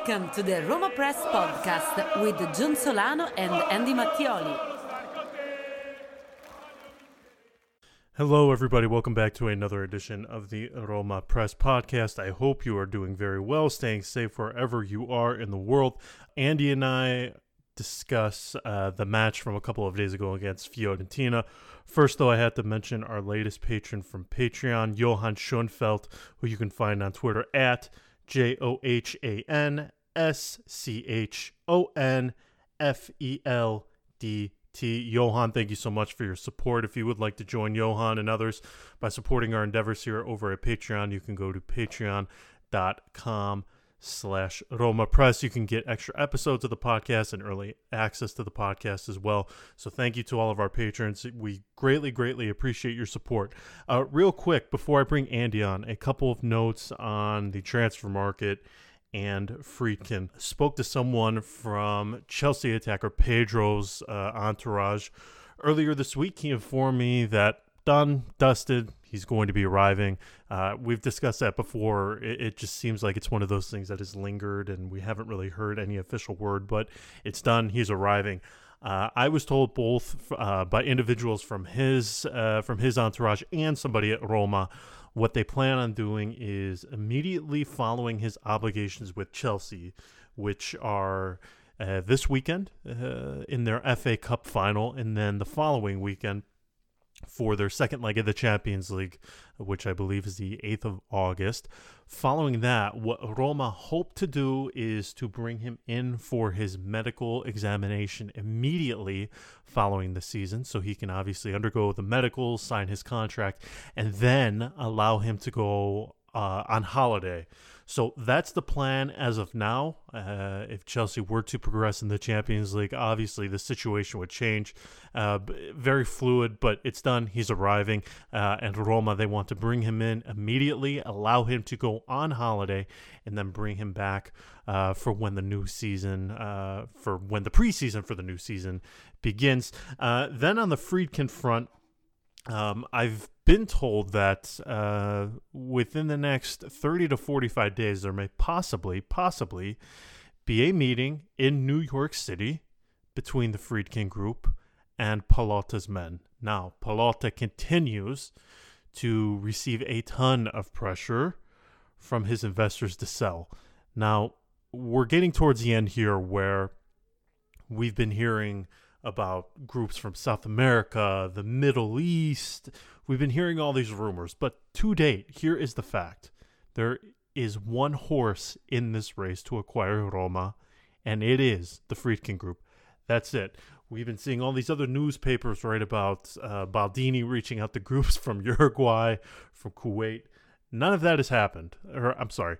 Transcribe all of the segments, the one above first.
Welcome to the Roma Press Podcast with John Solano and Andy Mattioli. Hello, everybody. Welcome back to another edition of the Roma Press Podcast. I hope you are doing very well, staying safe wherever you are in the world. Andy and I discuss uh, the match from a couple of days ago against Fiorentina. First, though, I had to mention our latest patron from Patreon, Johan Schoenfeld, who you can find on Twitter at J O H A N S C H O N F E L D T. Johan, thank you so much for your support. If you would like to join Johan and others by supporting our endeavors here over at Patreon, you can go to patreon.com slash Roma Press. You can get extra episodes of the podcast and early access to the podcast as well. So thank you to all of our patrons. We greatly, greatly appreciate your support. Uh, real quick, before I bring Andy on, a couple of notes on the transfer market and Friedkin. Spoke to someone from Chelsea attacker Pedro's uh, entourage earlier this week. He informed me that done, dusted, he's going to be arriving. Uh, we've discussed that before. It, it, just seems like it's one of those things that has lingered, and we haven't really heard any official word, but it's done. He's arriving. Uh, I was told both uh, by individuals from his uh, from his entourage and somebody at Roma. What they plan on doing is immediately following his obligations with Chelsea, which are uh, this weekend uh, in their FA Cup final, and then the following weekend for their second leg of the Champions League, which I believe is the 8th of August. Following that, what Roma hope to do is to bring him in for his medical examination immediately following the season so he can obviously undergo the medical, sign his contract, and then allow him to go uh, on holiday. So that's the plan as of now. Uh, if Chelsea were to progress in the Champions League, obviously the situation would change. Uh, very fluid, but it's done. He's arriving. Uh, and Roma, they want to bring him in immediately, allow him to go on holiday, and then bring him back uh, for when the new season, uh, for when the preseason for the new season begins. Uh, then on the Friedkin front, um, I've been told that uh, within the next 30 to 45 days, there may possibly, possibly be a meeting in New York City between the Friedkin Group and Pallotta's men. Now, Pallotta continues to receive a ton of pressure from his investors to sell. Now, we're getting towards the end here where we've been hearing about groups from South America, the Middle East. We've been hearing all these rumors, but to date, here is the fact. There is one horse in this race to acquire Roma, and it is the Friedkin Group. That's it. We've been seeing all these other newspapers write about uh, Baldini reaching out to groups from Uruguay, from Kuwait. None of that has happened. Or I'm sorry,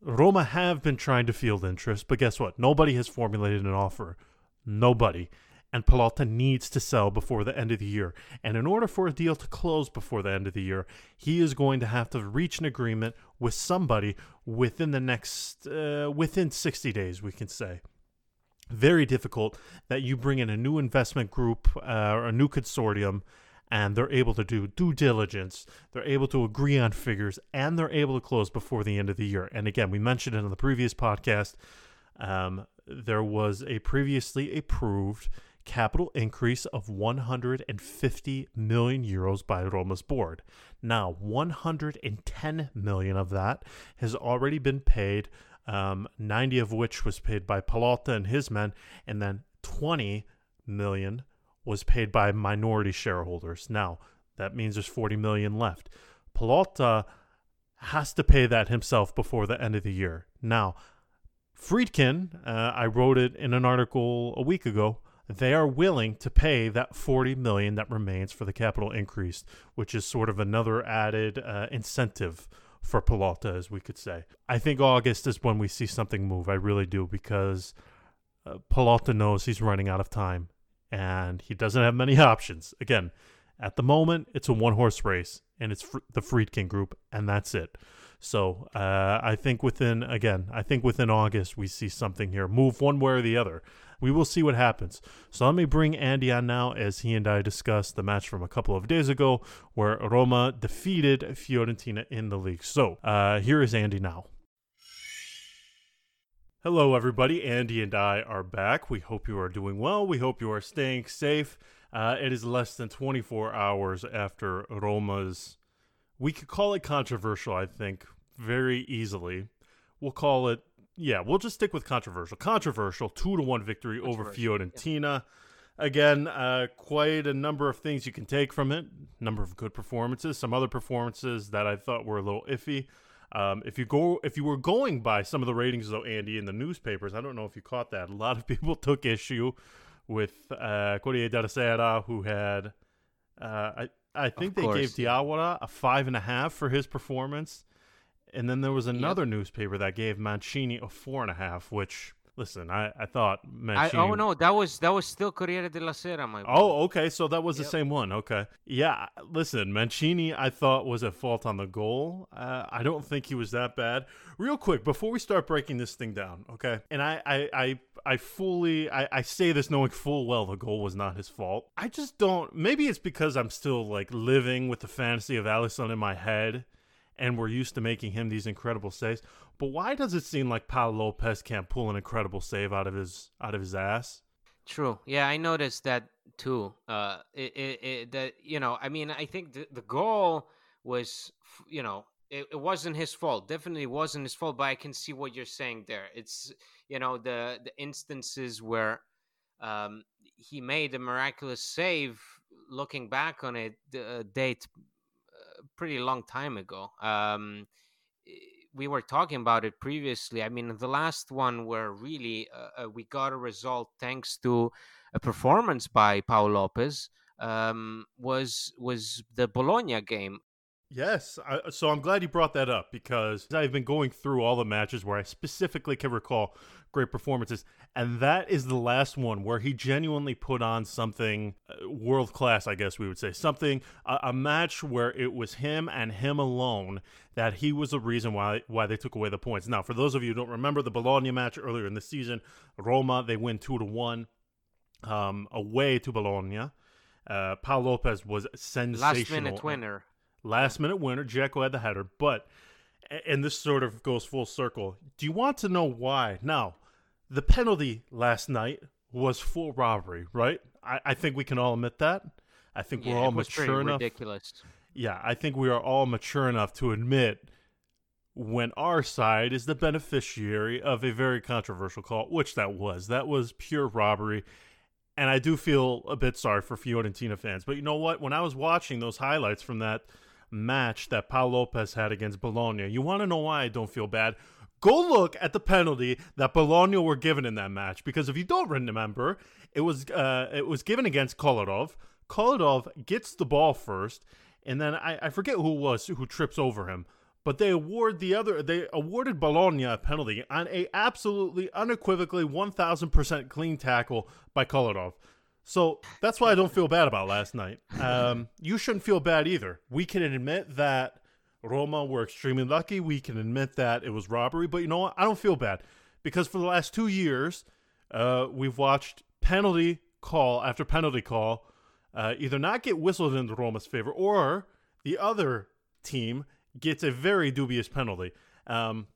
Roma have been trying to field interest, but guess what? Nobody has formulated an offer. Nobody and Pallotta needs to sell before the end of the year. And in order for a deal to close before the end of the year, he is going to have to reach an agreement with somebody within the next uh, within 60 days, we can say. Very difficult that you bring in a new investment group uh, or a new consortium and they're able to do due diligence, they're able to agree on figures, and they're able to close before the end of the year. And again, we mentioned it in the previous podcast. Um, there was a previously approved capital increase of 150 million euros by Roma's board. Now, 110 million of that has already been paid, um, 90 of which was paid by Pallotta and his men, and then 20 million was paid by minority shareholders. Now, that means there's 40 million left. Pallotta has to pay that himself before the end of the year. Now, Friedkin, uh, I wrote it in an article a week ago they are willing to pay that 40 million that remains for the capital increase, which is sort of another added uh, incentive for Pallotta, as we could say. I think August is when we see something move. I really do because uh, Pallotta knows he's running out of time and he doesn't have many options. Again, at the moment, it's a one horse race and it's fr- the Friedkin group, and that's it. So uh, I think within, again, I think within August, we see something here move one way or the other we will see what happens. So let me bring Andy on now as he and I discuss the match from a couple of days ago where Roma defeated Fiorentina in the league. So uh, here is Andy now. Hello, everybody. Andy and I are back. We hope you are doing well. We hope you are staying safe. Uh, it is less than 24 hours after Roma's. We could call it controversial, I think, very easily. We'll call it, yeah, we'll just stick with controversial. Controversial, two to one victory over Fiorentina. Yeah. Again, uh, quite a number of things you can take from it. Number of good performances, some other performances that I thought were a little iffy. Um, if you go, if you were going by some of the ratings, though, Andy, in the newspapers, I don't know if you caught that. A lot of people took issue with uh, Corriere della Sera, who had, uh, I, I think they gave Diawara a five and a half for his performance, and then there was another yep. newspaper that gave Mancini a four and a half, which Listen, I, I thought Mancini. I, oh no, that was that was still Corriere della Sera, my. Oh, okay, so that was yep. the same one. Okay, yeah. Listen, Mancini, I thought was at fault on the goal. Uh, I don't think he was that bad. Real quick, before we start breaking this thing down, okay? And I, I, I, I fully, I, I say this knowing full well the goal was not his fault. I just don't. Maybe it's because I'm still like living with the fantasy of Alisson in my head and we're used to making him these incredible saves. But why does it seem like Pau Lopez can't pull an incredible save out of his out of his ass? True. Yeah, I noticed that too. Uh, it, it, it that you know, I mean, I think the, the goal was, you know, it, it wasn't his fault. Definitely wasn't his fault. But I can see what you're saying there. It's you know the the instances where um, he made a miraculous save. Looking back on it, the date pretty long time ago. Um, we were talking about it previously. I mean, the last one where really uh, uh, we got a result thanks to a performance by Pau Lopez um, was was the Bologna game. Yes, I, so I'm glad you brought that up because I've been going through all the matches where I specifically can recall great performances, and that is the last one where he genuinely put on something uh, world class. I guess we would say something a, a, match where it was him and him alone that he was the reason why why they took away the points. Now, for those of you who don't remember the Bologna match earlier in the season, Roma they win two to one um, away to Bologna. Uh, Pau Lopez was sensational. Last minute winner last minute winner. Dzeko had the header, but and this sort of goes full circle. Do you want to know why? Now, the penalty last night was full robbery, right? I, I think we can all admit that. I think yeah, we're all mature enough. Ridiculous. Yeah, I think we are all mature enough to admit when our side is the beneficiary of a very controversial call, which that was. That was pure robbery. And I do feel a bit sorry for Fiorentina fans. But you know what? When I was watching those highlights from that match that Pau Lopez had against Bologna. You want to know why I don't feel bad? Go look at the penalty that Bologna were given in that match because if you don't remember, it was uh, it was given against Kolarov. Kolarov gets the ball first, and then I, I forget who it was who trips over him but they award the other they awarded Bologna a penalty on a absolutely unequivocally 1000% clean tackle by Kolarov. So that's why I don't feel bad about last night. Um, you shouldn't feel bad either. We can admit that Roma were extremely lucky. We can admit that it was robbery, but you know what? I don't feel bad because for the last two years, uh, we've watched penalty call after penalty call uh, either not get whistled into Roma's favor or the other team gets a very dubious penalty. Um,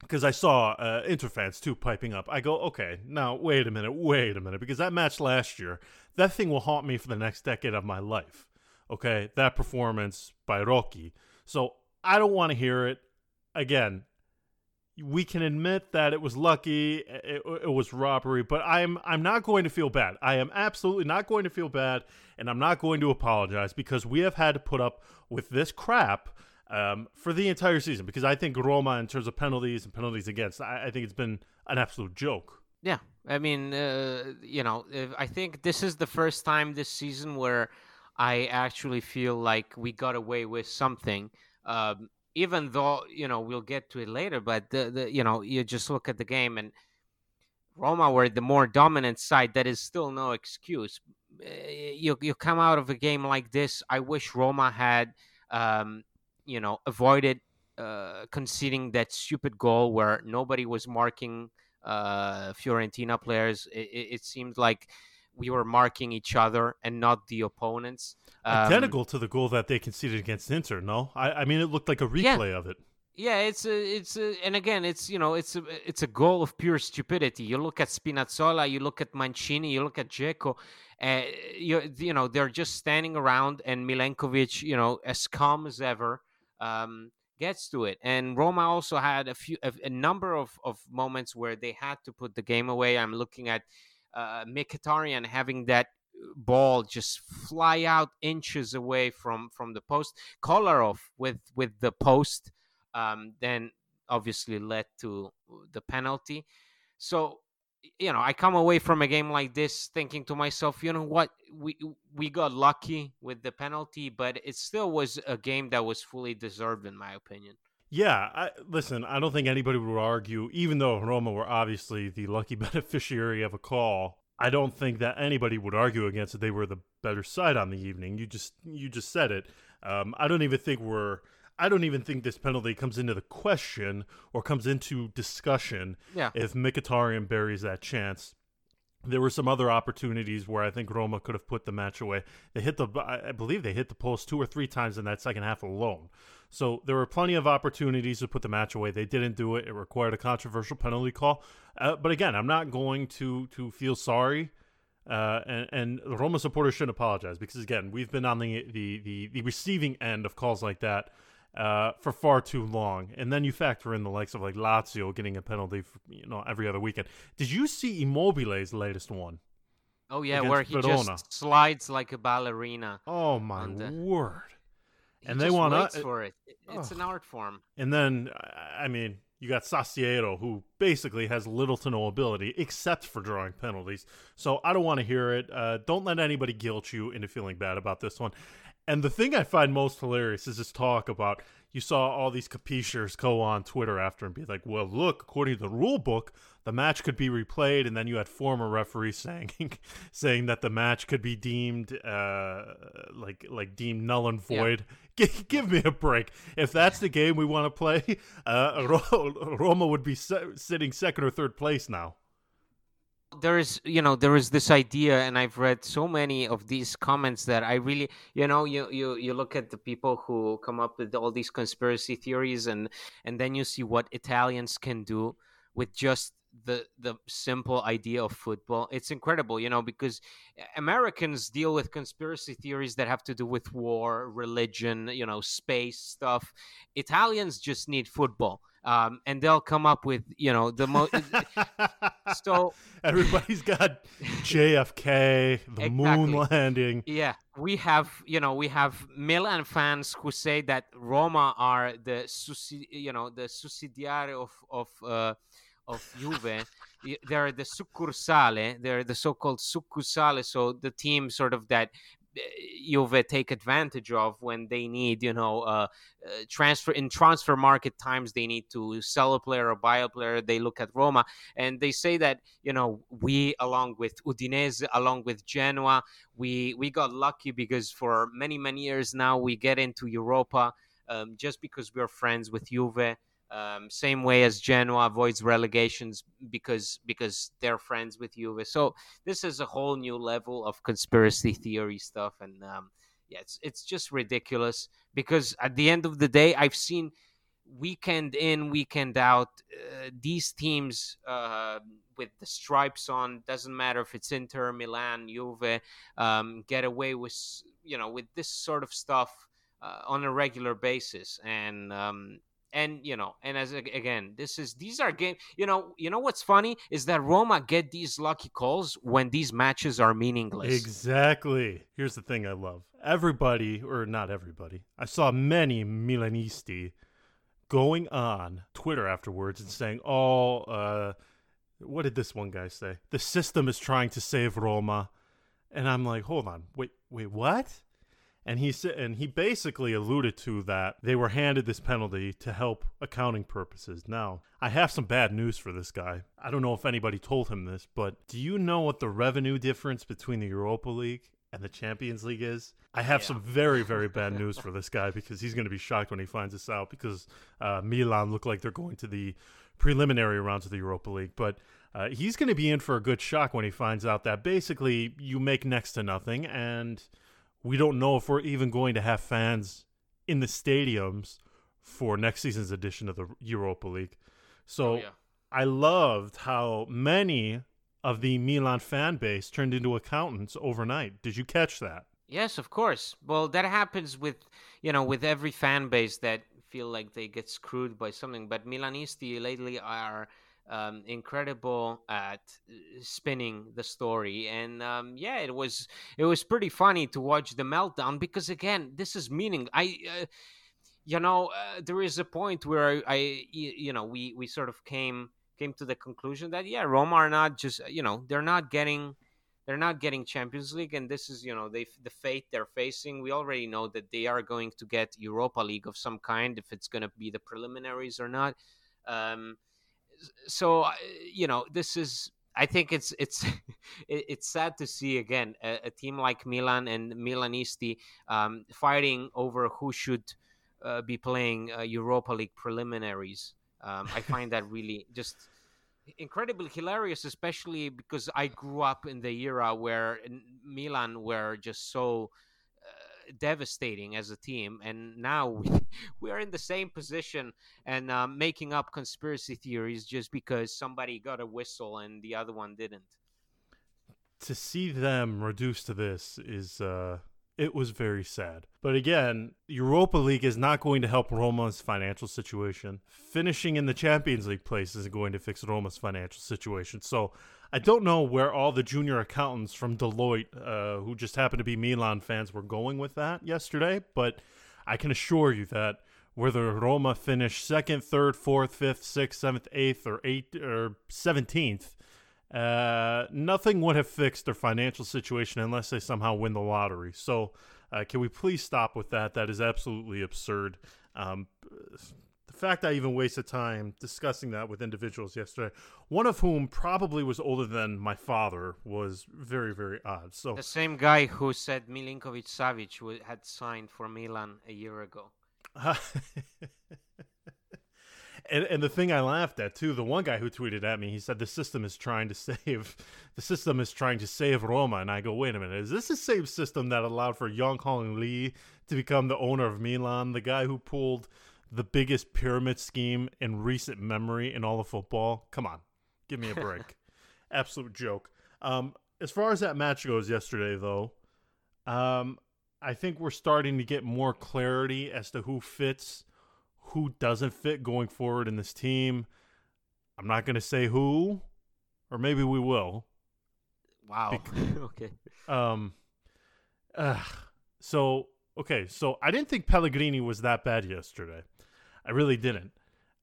because I saw uh, Inter fans too piping up. I go, okay, now wait a minute, wait a minute, because that match last year, that thing will haunt me for the next decade of my life. Okay, that performance by Rocky. So I don't want to hear it again. We can admit that it was lucky, it, it was robbery, but I'm I'm not going to feel bad. I am absolutely not going to feel bad, and I'm not going to apologize because we have had to put up with this crap um, for the entire season because I think Roma, in terms of penalties and penalties against, I, I think it's been an absolute joke. Yeah, I mean, uh, you know, I think this is the first time this season where I actually feel like we got away with something. Um, even though you know we'll get to it later, but the, the you know you just look at the game and Roma were the more dominant side. That is still no excuse. Uh, you you come out of a game like this. I wish Roma had um, you know, avoided uh, conceding that stupid goal where nobody was marking uh, Fiorentina players. It, it, seemed like we were marking each other and not the opponents. Um, Identical to the goal that they conceded against Inter. No, I, I mean it looked like a replay yeah. of it. Yeah, it's a, it's a, and again, it's you know, it's a, it's a goal of pure stupidity. You look at Spinazzola, you look at Mancini, you look at Dzeko, uh, you you know, they're just standing around, and Milenkovic, you know, as calm as ever, um, gets to it. And Roma also had a few, a, a, number of of moments where they had to put the game away. I'm looking at uh, Mkhitaryan having that ball just fly out inches away from from the post. Kolarov with with the post um, then obviously led to the penalty. So you know, I come away from a game like this thinking to myself, you know what, we we got lucky with the penalty, but it still was a game that was fully deserved, in my opinion. Yeah, I, listen, I don't think anybody would argue, even though Roma were obviously the lucky beneficiary of a call. I don't think that anybody would argue against it. They were the better side on the evening. You just you just said it. Um, I don't even think we're I don't even think this penalty comes into the question or comes into discussion yeah. if Mkhitaryan buries that chance. There were some other opportunities where I think Roma could have put the match away. They hit the, I believe they hit the post two or three times in that second half alone. So there were plenty of opportunities to put the match away. They didn't do it. It required a controversial penalty call. Uh, but again, I'm not going to to feel sorry. Uh, and, and the Roma supporters shouldn't apologize because again, we've been on the, the the the receiving end of calls like that uh, for far too long. And then you factor in the likes of like Lazio getting a penalty, for, you know, every other weekend. Did you see Immobile's latest one? Oh yeah, where he Verona? just slides like a ballerina. Oh my the... word! He and they want to for it. It's oh. an art form. And then, I mean, you got Sassiero, who basically has little to no ability except for drawing penalties. So I don't want to hear it. Uh, don't let anybody guilt you into feeling bad about this one. And the thing I find most hilarious is this talk about you saw all these capichers go on Twitter after and be like, "Well, look, according to the rule book, the match could be replayed," and then you had former referees saying saying that the match could be deemed uh, like like deemed null and void. Yeah. G- give me a break. If that's the game we want to play, uh, Roma would be se- sitting second or third place now there is you know there is this idea and i've read so many of these comments that i really you know you you you look at the people who come up with all these conspiracy theories and and then you see what italians can do with just the the simple idea of football. It's incredible you know because americans deal with conspiracy theories that have to do with war religion you know space stuff. Italians just need football um, and they'll come up with you know the most. so everybody's got JFK, the exactly. moon landing. Yeah, we have you know we have Milan fans who say that Roma are the you know the sussidiari of of uh, of Juve. they're the succursale. They're the so-called succursale. So the team sort of that Juve take advantage of when they need, you know, uh, uh, transfer in transfer market times. They need to sell a player or buy a player. They look at Roma and they say that you know we, along with Udinese, along with Genoa, we we got lucky because for many many years now we get into Europa um, just because we're friends with Juve. Um, same way as Genoa avoids relegations because because they're friends with Juve. So this is a whole new level of conspiracy theory stuff, and um, yeah, it's it's just ridiculous. Because at the end of the day, I've seen weekend in, weekend out, uh, these teams uh, with the stripes on doesn't matter if it's Inter, Milan, Juve, um, get away with you know with this sort of stuff uh, on a regular basis, and um, and you know and as again this is these are game you know you know what's funny is that roma get these lucky calls when these matches are meaningless. Exactly. Here's the thing i love. Everybody or not everybody i saw many milanisti going on twitter afterwards and saying oh uh what did this one guy say? The system is trying to save roma. And i'm like hold on. Wait wait what and he said and he basically alluded to that they were handed this penalty to help accounting purposes. Now i have some bad news for this guy. I don't know if anybody told him this but do you know what the revenue difference between the europa league and the champions league is? I have yeah. some very very bad news for this guy because he's going to be shocked when he finds this out because uh, milan look like they're going to the preliminary rounds of the europa league. But uh, he's going to be in for a good shock when he finds out that basically you make next to nothing and we don't know if we're even going to have fans in the stadiums for next season's edition of the Europa League. So Oh, yeah. I loved how many of the Milan fan base turned into accountants overnight. Did you catch that? Yes, of course. Well, that happens with you know with every fan base that feel like they get screwed by something. But Milanisti lately are um, incredible at uh, spinning the story, and um, yeah, it was it was pretty funny to watch the meltdown because again, this is meaning. I. Uh, you know, uh, there is a point where I, you know, we we sort of came came to the conclusion that yeah, Roma are not just you know they're not getting they're not getting Champions League, and this is you know they the fate they're facing. We already know that they are going to get Europa League of some kind, if it's going to be the preliminaries or not. Um, so uh, you know this is. I think it's it's it's sad to see again a, a team like Milan and Milanisti um, fighting over who should uh, be playing uh, Europa League preliminaries. Um, I find that really just incredibly hilarious, especially because I grew up in the era where Milan were just so devastating as a team, and now we, we are in the same position and um, making up conspiracy theories just because somebody got a whistle and the other one didn't. To see them reduced to this is uh it was very sad. But again, Europa League is not going to help Roma's financial situation. Finishing in the Champions League place isn't going to fix Roma's financial situation. So I don't know where all the junior accountants from Deloitte, uh, who just happen to be Milan fans, were going with that yesterday. But I can assure you that whether Roma finish second, third, fourth, fifth, sixth, seventh, eighth, or eighth or seventeenth, uh, nothing would have fixed their financial situation unless they somehow win the lottery. So, uh, can we please stop with that? That is absolutely absurd. Um, fact I even wasted time discussing that with individuals yesterday, one of whom probably was older than my father, was very, very odd. So, The same guy who said Milinkovic Savic had signed for Milan a year ago. and and the thing I laughed at too, the one guy who tweeted at me, he said the system is trying to save the system is trying to save Roma, and I go, wait a minute, is this the same system that allowed for Yonghong Li to become the owner of Milan, the guy who pulled the biggest pyramid scheme in recent memory in all of football? Come on, give me a break, absolute joke. Um, as far as that match goes yesterday, though, um, I think we're starting to get more clarity as to who fits, who doesn't fit going forward in this team. I'm not going to say who, or maybe we will. Wow. okay. Um, uh, so okay, so I didn't think Pellegrini was that bad yesterday. I really didn't.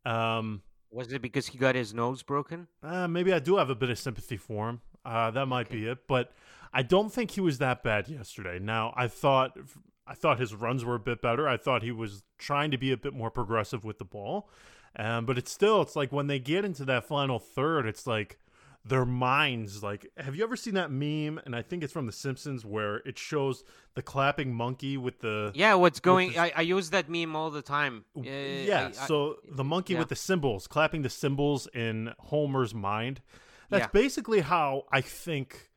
Um, Was it because he got his nose broken? uh, maybe I do have a bit of sympathy for him. Uh, that might Okay. be it, but I don't think he was that bad yesterday. Now, I thought I thought his runs were a bit better. I thought he was trying to be a bit more progressive with the ball, um, but it's still it's like when they get into that final third, it's like their minds like have you ever seen that meme and i think it's from the simpsons where it shows the clapping monkey with the Yeah, what's going? the- I, I use that meme all the time. Uh, yeah, I- I- so the monkey yeah. with the cymbals, clapping the cymbals in Homer's mind. That's Yeah. basically how I think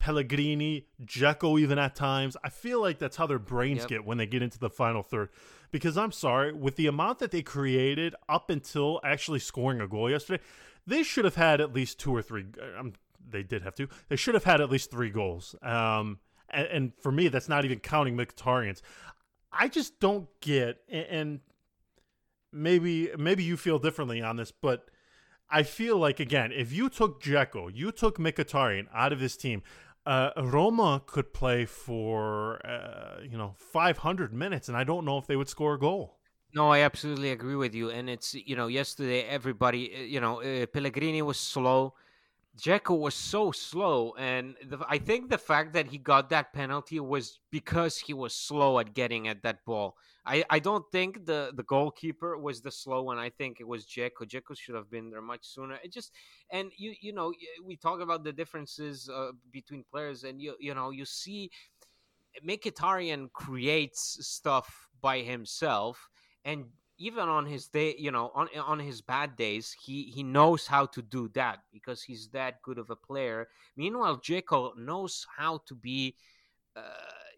Pellegrini, Dzeko, even at times, I feel like that's how their brains Yep. get when they get into the final third. Because I'm sorry, with the amount that they created up until actually scoring a goal yesterday, they should have had at least two or three. Um, they did have two. They should have had at least three goals. Um, and, and for me, that's not even counting Mkhitaryan's. I just don't get, and, maybe maybe you feel differently on this, but I feel like again, if you took Dzeko, you took Mkhitaryan out of this team, uh, Roma could play for uh, you know 500 minutes, and I don't know if they would score a goal. No, I absolutely agree with you. And it's you know yesterday everybody uh, you know uh, Pellegrini was slow, Dzeko was so slow, and the, I think the fact that he got that penalty was because he was slow at getting at that ball. I, I don't think the, the goalkeeper was the slow one. I think it was Dzeko. Dzeko should have been there much sooner. It just and you you know we talk about the differences uh, between players, and you you know you see Mkhitaryan creates stuff by himself, and even on his day, you know, on on his bad days, he he knows how to do that because he's that good of a player. Meanwhile, Dzeko knows how to be. Uh,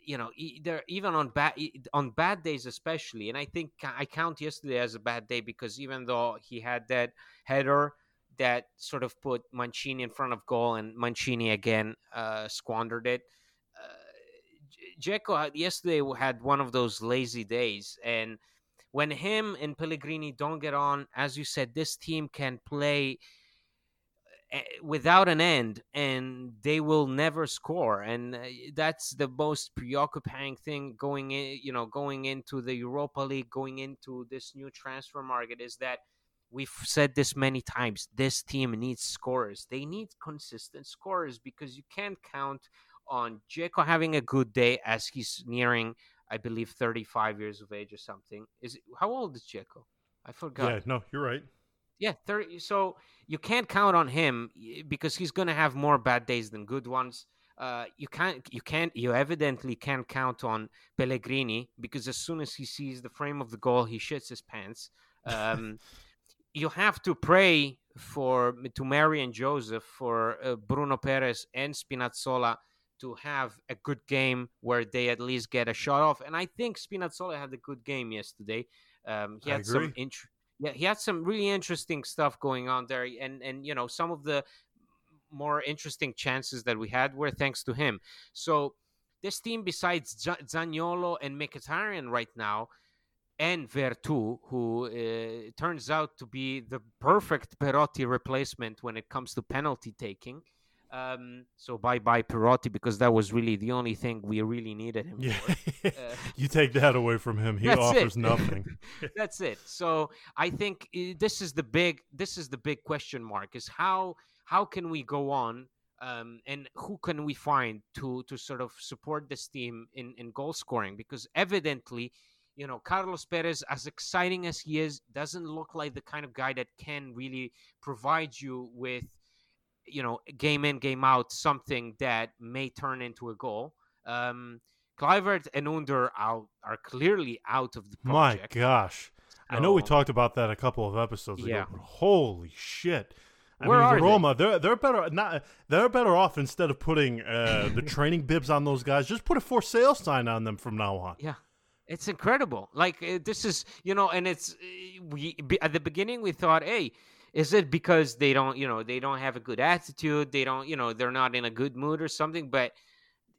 you know, there even on bad on bad days especially, and I think I count yesterday as a bad day because even though he had that header that sort of put Mancini in front of goal, and Mancini again uh, squandered it. Uh, yesterday had one of those lazy days, and when him and Pellegrini don't get on, as you said, this team can play Eh, without an end and they will never score. And uh, that's the most preoccupying thing going in you know going into the europa league going into this new transfer market is that we've said this many times this team needs scorers. They need consistent scorers because you can't count on Dzeko having a good day as he's nearing i believe 35 years of age or something is it, how old is Dzeko i forgot yeah no you're right yeah, 30. So you can't count on him because he's going to have more bad days than good ones. Uh, you can't, you can't, you evidently can't count on Pellegrini because as soon as he sees the frame of the goal, he shits his pants. Um, you have to pray for to Mary and Joseph for uh, Bruno Peres and Spinazzola to have a good game where they at least get a shot off. And I think Spinazzola had a good game yesterday. Um, he had some int- yeah, he had some really interesting stuff going on there, and and you know some of the more interesting chances that we had were thanks to him. So this team, besides Zaniolo and Mkhitaryan right now, and Veretout, who uh, turns out to be the perfect Perotti replacement when it comes to penalty taking. Um, so bye bye Perotti because that was really the only thing we really needed him yeah. for. Uh, you take that away from him, he offers it. nothing. that's it. So I think uh, this is the big this is the big question mark is how how can we go on um, and who can we find to to sort of support this team in in goal scoring because evidently you know Carlos Perez as exciting as he is doesn't look like the kind of guy that can really provide you with you know, game in, game out, something that may turn into a goal. Um, Kluivert and Under out are clearly out of the project. My gosh. I know we talked about that a couple of episodes yeah. ago. Holy shit. I Where mean, are Roma, they? are they're better not they're better off instead of putting uh, the training bibs on those guys, just put a for sale sign on them from now on. Yeah. It's incredible. Like uh, this is, you know, and it's uh, we at the beginning we thought, "Hey, is it because they don't, you know, they don't have a good attitude? They don't, you know, they're not in a good mood or something? But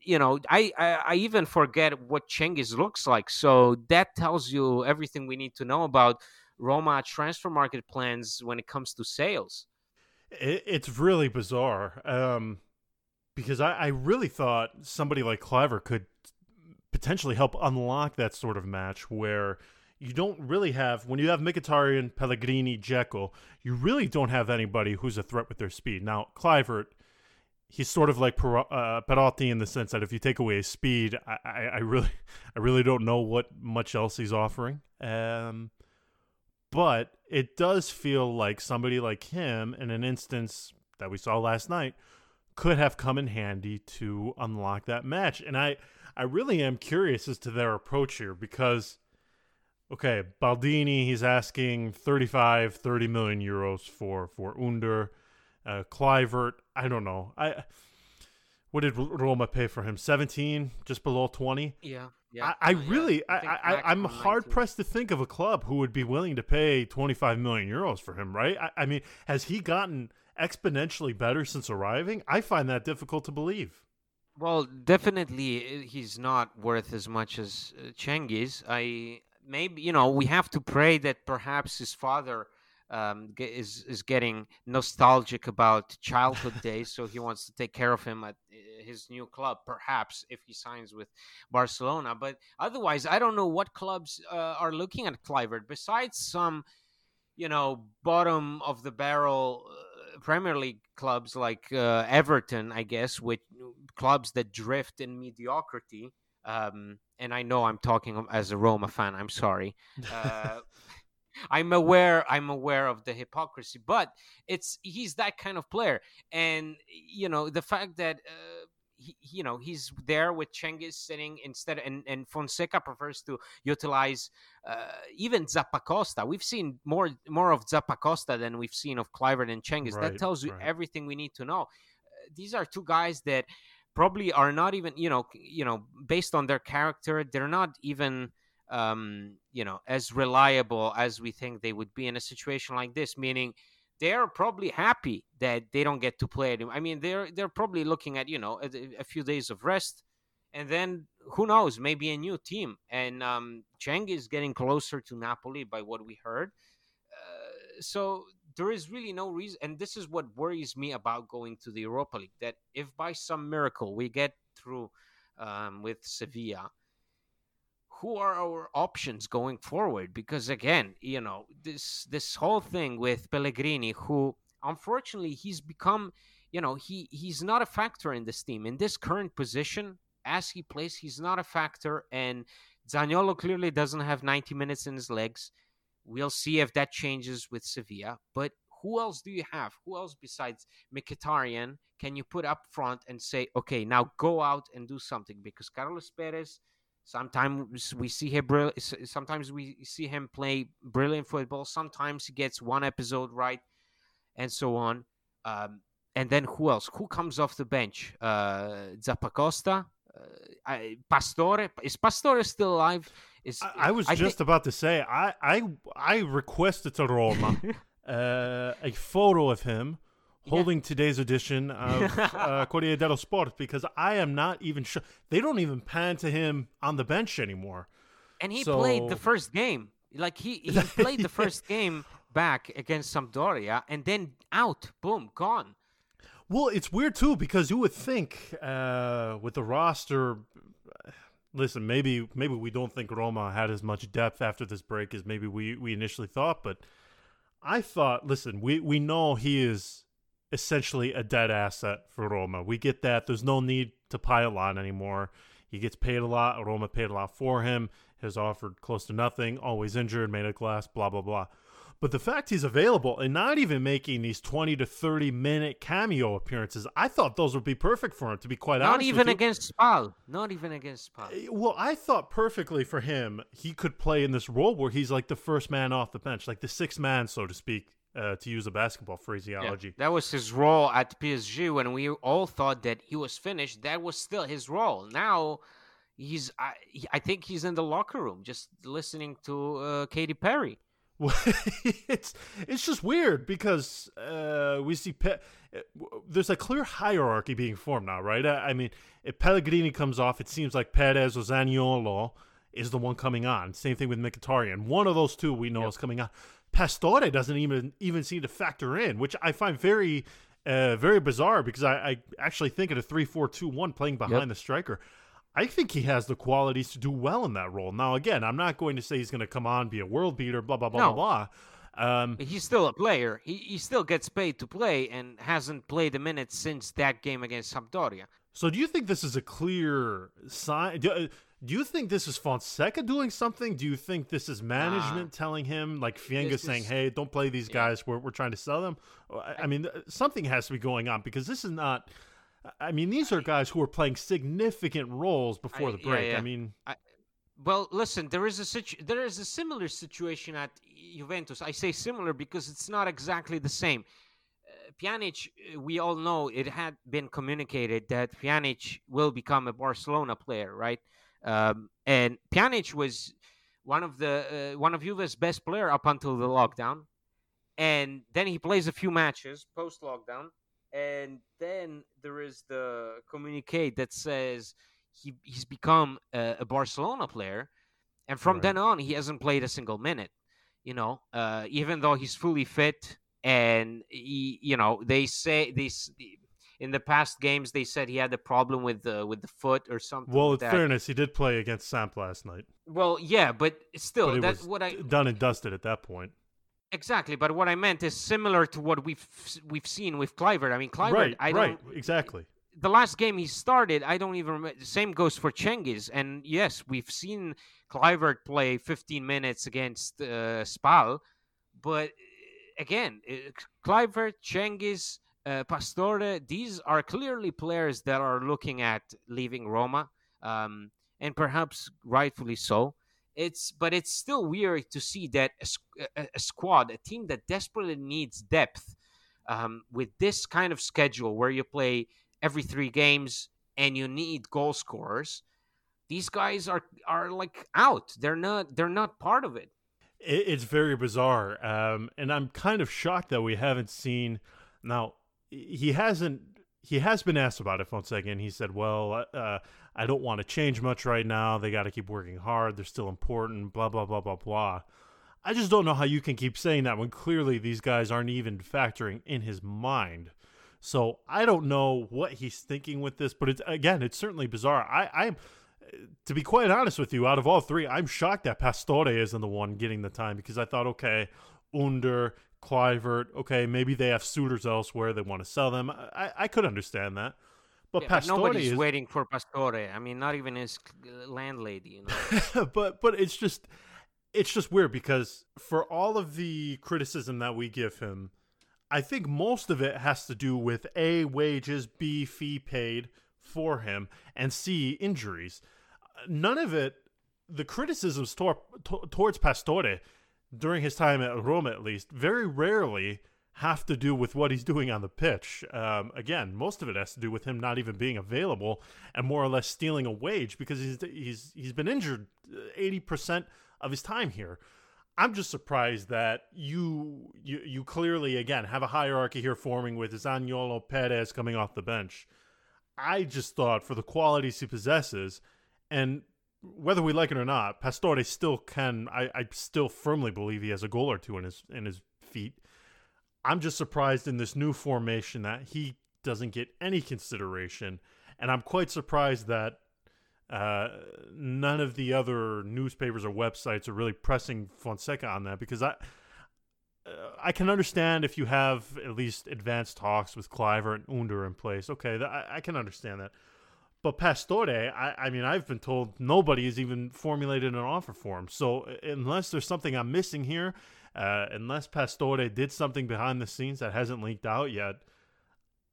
you know, I, I, I even forget what Cengiz looks like. So that tells you everything we need to know about Roma transfer market plans when it comes to sales. It, it's really bizarre um, because I, I really thought somebody like Kluivert could potentially help unlock that sort of match where you don't really have when you have Mkhitaryan, Pellegrini, Dzeko, you really don't have anybody who's a threat with their speed. Now, Kluivert, he's sort of like uh, Perotti in the sense that if you take away his speed, I, I, I, really, I really don't know what much else he's offering. Um, but it does feel like somebody like him, in an instance that we saw last night, could have come in handy to unlock that match. And I, I really am curious as to their approach here because Okay, Baldini, he's asking 35, 30 million euros for for Under. Uh, Kluivert, I don't know. I what did Roma pay for him? 17, just below 20? Yeah. Yeah. I, I really yeah. I, I, I'm hard pressed to think of a club who would be willing to pay 25 million euros for him, right? I, I mean, has he gotten exponentially better since arriving? I find that difficult to believe. Well, definitely he's not worth as much as uh, Cengiz. I maybe you know we have to pray that perhaps his father um, is is getting nostalgic about childhood days, so he wants to take care of him at uh, his new club. Perhaps if he signs with Barcelona, but otherwise, I don't know what clubs uh, are looking at Kluivert besides some, you know, bottom of the barrel. Uh, Premier League clubs like uh, Everton, I guess, with clubs that drift in mediocrity. Um, and I know I'm talking as a Roma fan. I'm sorry. Uh, I'm aware. I'm aware of the hypocrisy, but it's he's that kind of player, and you know the fact that. Uh, he, you know he's there with Cengiz sitting instead, and, and Fonseca prefers to utilize uh, even Zappacosta. We've seen more more of Zappacosta than we've seen of Kluivert and Cengiz. Right, that tells you right. everything we need to know. Uh, these are two guys that probably are not even you know you know based on their character they're not even um, you know as reliable as we think they would be in a situation like this meaning they're probably happy that they don't get to play it. I mean, they're they're probably looking at you know a, a, few days of rest, and then who knows, maybe a new team. And um, Cheng is getting closer to Napoli by what we heard. Uh, so there is really no reason, and this is what worries me about going to the Europa League. That if by some miracle we get through um, with Sevilla, who are our options going forward? Because again, you know, this this whole thing with Pellegrini, who unfortunately he's become, you know, he he's not a factor in this team in this current position as he plays. He's not a factor, and Zaniolo clearly doesn't have 90 minutes in his legs. We'll see if that changes with Sevilla, but. Who else do you have? Who else besides Mkhitaryan can you put up front and say, okay, now go out and do something? Because Carlos Perez, Sometimes we see him. Sometimes we see him play brilliant football. Sometimes he gets one episode right, and so on. Um, and then who else? Who comes off the bench? Uh, Zappacosta, uh, Pastore. Is Pastore still alive? Is I, I was I just about to say I I I requested to Roma uh, a photo of him holding yeah. today's edition of uh, Corriere dello Sport because I am not even sure. They don't even pan to him on the bench anymore. And he so... played the first game. Like he, he played the first game back against Sampdoria and then out, boom, gone. Well, it's weird too because you would think uh, with the roster. Listen, maybe maybe we don't think Roma had as much depth after this break as maybe we, we initially thought, but I thought, listen, we, we know he is essentially a dead asset for Roma. We get that. There's no need to pile on anymore. He gets paid a lot. Roma paid a lot for him. Has offered close to nothing. Always injured. Made a glass. Blah blah blah. But the fact he's available and not even making these 20 to 30 minute cameo appearances, I thought those would be perfect for him, to be quite not honest. Not even against Spal. Not even against Spal. Eh, well, I thought perfectly for him, he could play in this role where he's like the first man off the bench, like the sixth man, so to speak, uh, to use a basketball phraseology. Yeah, that was his role at PSG when we all thought that he was finished. That was still his role. Now he's, I, I think he's in the locker room just listening to uh, Katy Perry. it's it's just weird because uh, we see Pe- uh, there's a clear hierarchy being formed now, right? I, I, mean, if Pellegrini comes off, it seems like Perez or Zaniolo is the one coming on. Same thing with Mkhitaryan. One of those two we know yep. is coming on. Pastore doesn't even even seem to factor in, which I find very uh, very bizarre because I, I actually think at a three four two one playing behind yep. the striker. I think he has the qualities to do well in that role. Now, again, I'm not going to say he's going to come on, be a world beater, blah, blah, blah, no. blah, blah. Um, he's still a player. He, he still gets paid to play and hasn't played a minute since that game against Sampdoria. So, do you think this is a clear sign? Do, uh, do you think this is Fonseca doing something? Do you think this is management telling him, like Fienga saying, "Hey, don't play these guys. We're we're trying to sell them"? I, I mean, something has to be going on because this is not. I mean, these are guys who are playing significant roles before I, the break. Yeah, yeah. I mean, I, well, listen, there is a situ- there is a similar situation at Juventus. I say similar because it's not exactly the same. Uh, Pjanic, uh, we all know it had been communicated that Pjanic will become a Barcelona player, right? Um, and Pjanic was one of the uh, one of Juve's best player up until the lockdown, and then he plays a few matches post lockdown, and then there is the communique that says he he's become a, a Barcelona player, and from right. then on he hasn't played a single minute. You know, uh, even though he's fully fit, and he, you know, they say this in the past games they said he had a problem with the with the foot or something. Well, like in fairness, he did play against Samp last night. Well, yeah, but still, but that's what I done and dusted at that point. Exactly, but what I meant is similar to what we've we've seen with Kluivert. I mean, Kluivert, right, I right, exactly. The last game he started, I don't even remember. Same goes for Cengiz, and yes, we've seen Kluivert play 15 minutes against uh, Spal, but again, uh, Kluivert, Cengiz, uh, Pastore, these are clearly players that are looking at leaving Roma, um, and perhaps rightfully so. It's but it's still weird to see that a, a, squad, a team that desperately needs depth, um, with this kind of schedule where you play every three games and you need goal scorers, these guys are are like out. They're not they're not part of it. it it's very bizarre, um, and I'm kind of shocked that we haven't seen. Now he hasn't. He has been asked about it Fonseca, and he said, "Well, uh, I don't want to change much right now. They got to keep working hard. They're still important. Blah blah blah blah blah." I just don't know how you can keep saying that when clearly these guys aren't even factoring in his mind. So I don't know what he's thinking with this, but it's again, it's certainly bizarre. I, I'm to be quite honest with you, out of all three, I'm shocked that Pastore isn't the one getting the time because I thought, okay, Under, Kluivert, okay, maybe they have suitors elsewhere. They want to sell them. I, I could understand that. But Yeah, Pastore nobody's is, waiting for Pastore. I mean, not even his uh, landlady. You know? but but it's just it's just weird because for all of the criticism that we give him, I think most of it has to do with a wages, b fee paid for him, and c injuries. None of it, the criticisms tor- to- towards Pastore during his time at Roma, at least, very rarely have to do with what he's doing on the pitch. Um, again, most of it has to do with him not even being available and more or less stealing a wage because he's he's he's been injured eighty percent of his time here. I'm just surprised that you you you clearly again have a hierarchy here forming with Zaniolo Peres coming off the bench. I just thought for the qualities he possesses, and whether we like it or not, Pastore still can. I, I still firmly believe he has a goal or two in his in his feet. I'm just surprised in this new formation that he doesn't get any consideration, and I'm quite surprised that uh, none of the other newspapers or websites are really pressing Fonseca on that because I. Uh, I can understand if you have at least advanced talks with Kluivert and Under in place. Okay, I can understand that. But Pastore, I, I mean, I've been told nobody has even formulated an offer for him. So unless there's something I'm missing here, uh, unless Pastore did something behind the scenes that hasn't leaked out yet,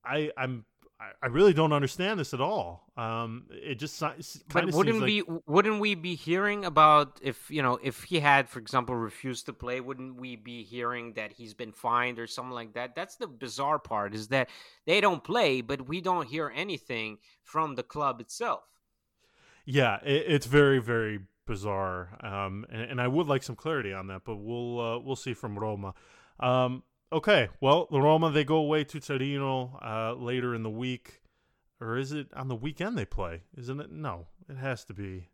I, I'm I- I really don't understand this at all. Um, it just But wouldn't seems we like, wouldn't we be hearing about if you know if he had, for example, refused to play? Wouldn't we be hearing that he's been fined or something like that? That's the bizarre part is that they don't play, but we don't hear anything from the club itself. Yeah, it, it's very very bizarre, um, and, and I would like some clarity on that, but we'll uh, we'll see from Roma. Um, okay, well, the Roma they go away to Torino uh, later in the week, or is it on the weekend they play? Isn't it? No, it has to be.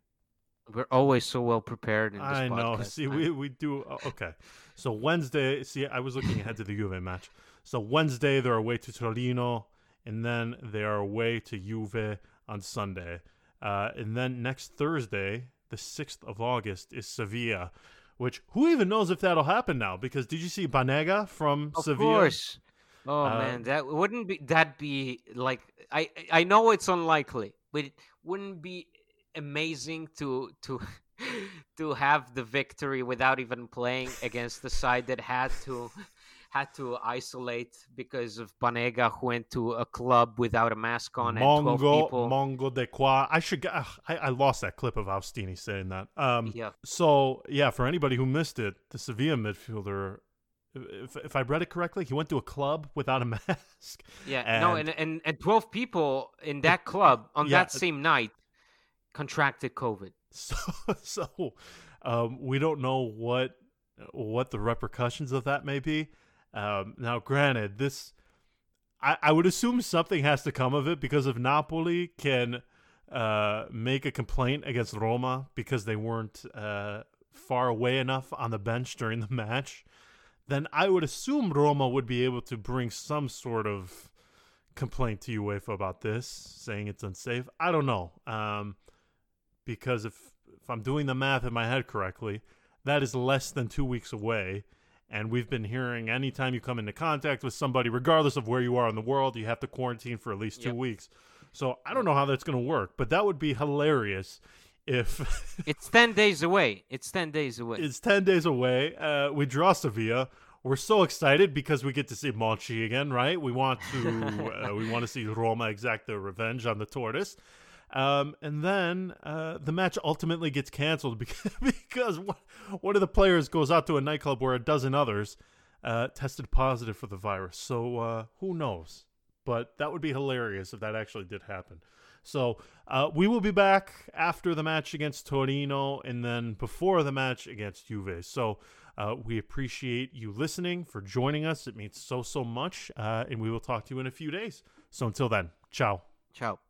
We're always so well prepared in this I know. podcast. See, we we do oh, okay. So Wednesday. See, I was looking ahead to the Juve match. So Wednesday they're away to Torino, and then they are away to Juve on Sunday. Uh, and then next Thursday, the sixth of August, is Sevilla. Which who even knows if that'll happen now? Because did you see Banega from Of Sevilla? course. Oh Uh, man, that wouldn't be that be like I I know it's unlikely, but it wouldn't be amazing to to to have the victory without even playing against the side that had to had to isolate because of Banega who went to a club without a mask on and 12 Mongo, people. Mongo de Qua. I should. ugh, I, I lost that clip of Austini saying that. Um, yeah. So yeah, for anybody who missed it, the Sevilla midfielder, if, if I read it correctly, he went to a club without a mask. Yeah, no, And- and, and and twelve people in that club on Yeah. that same night contracted COVID. So so um, we don't know what what the repercussions of that may be. Um, now, granted, this I, I would assume something has to come of it because if Napoli can uh, make a complaint against Roma because they weren't uh, far away enough on the bench during the match, then I would assume Roma would be able to bring some sort of complaint to UEFA about this, saying it's unsafe. I don't know. Um, because if if I'm doing the math in my head correctly, that is less than two weeks away. And we've been hearing anytime you come into contact with somebody, regardless of where you are in the world, you have to quarantine for at least two Yep. weeks. So I don't know how that's going to work, but that would be hilarious if It's ten days away. It's ten days away. it's 10 days away. Uh, we draw Sevilla. We're so excited because we get to see Monchi again, right? We want to uh, we want to see Roma exact their revenge on the tortoise. Um, and then uh, the match ultimately gets canceled because, because one, of the players goes out to a nightclub where a dozen others uh, tested positive for the virus. So uh, who knows? but that would be hilarious if that actually did happen. So uh, we will be back after the match against Torino and then before the match against Juve. So uh, we appreciate you listening for joining us. It means so, so much. Uh, and we will talk to you in a few days. So until then, ciao. Ciao.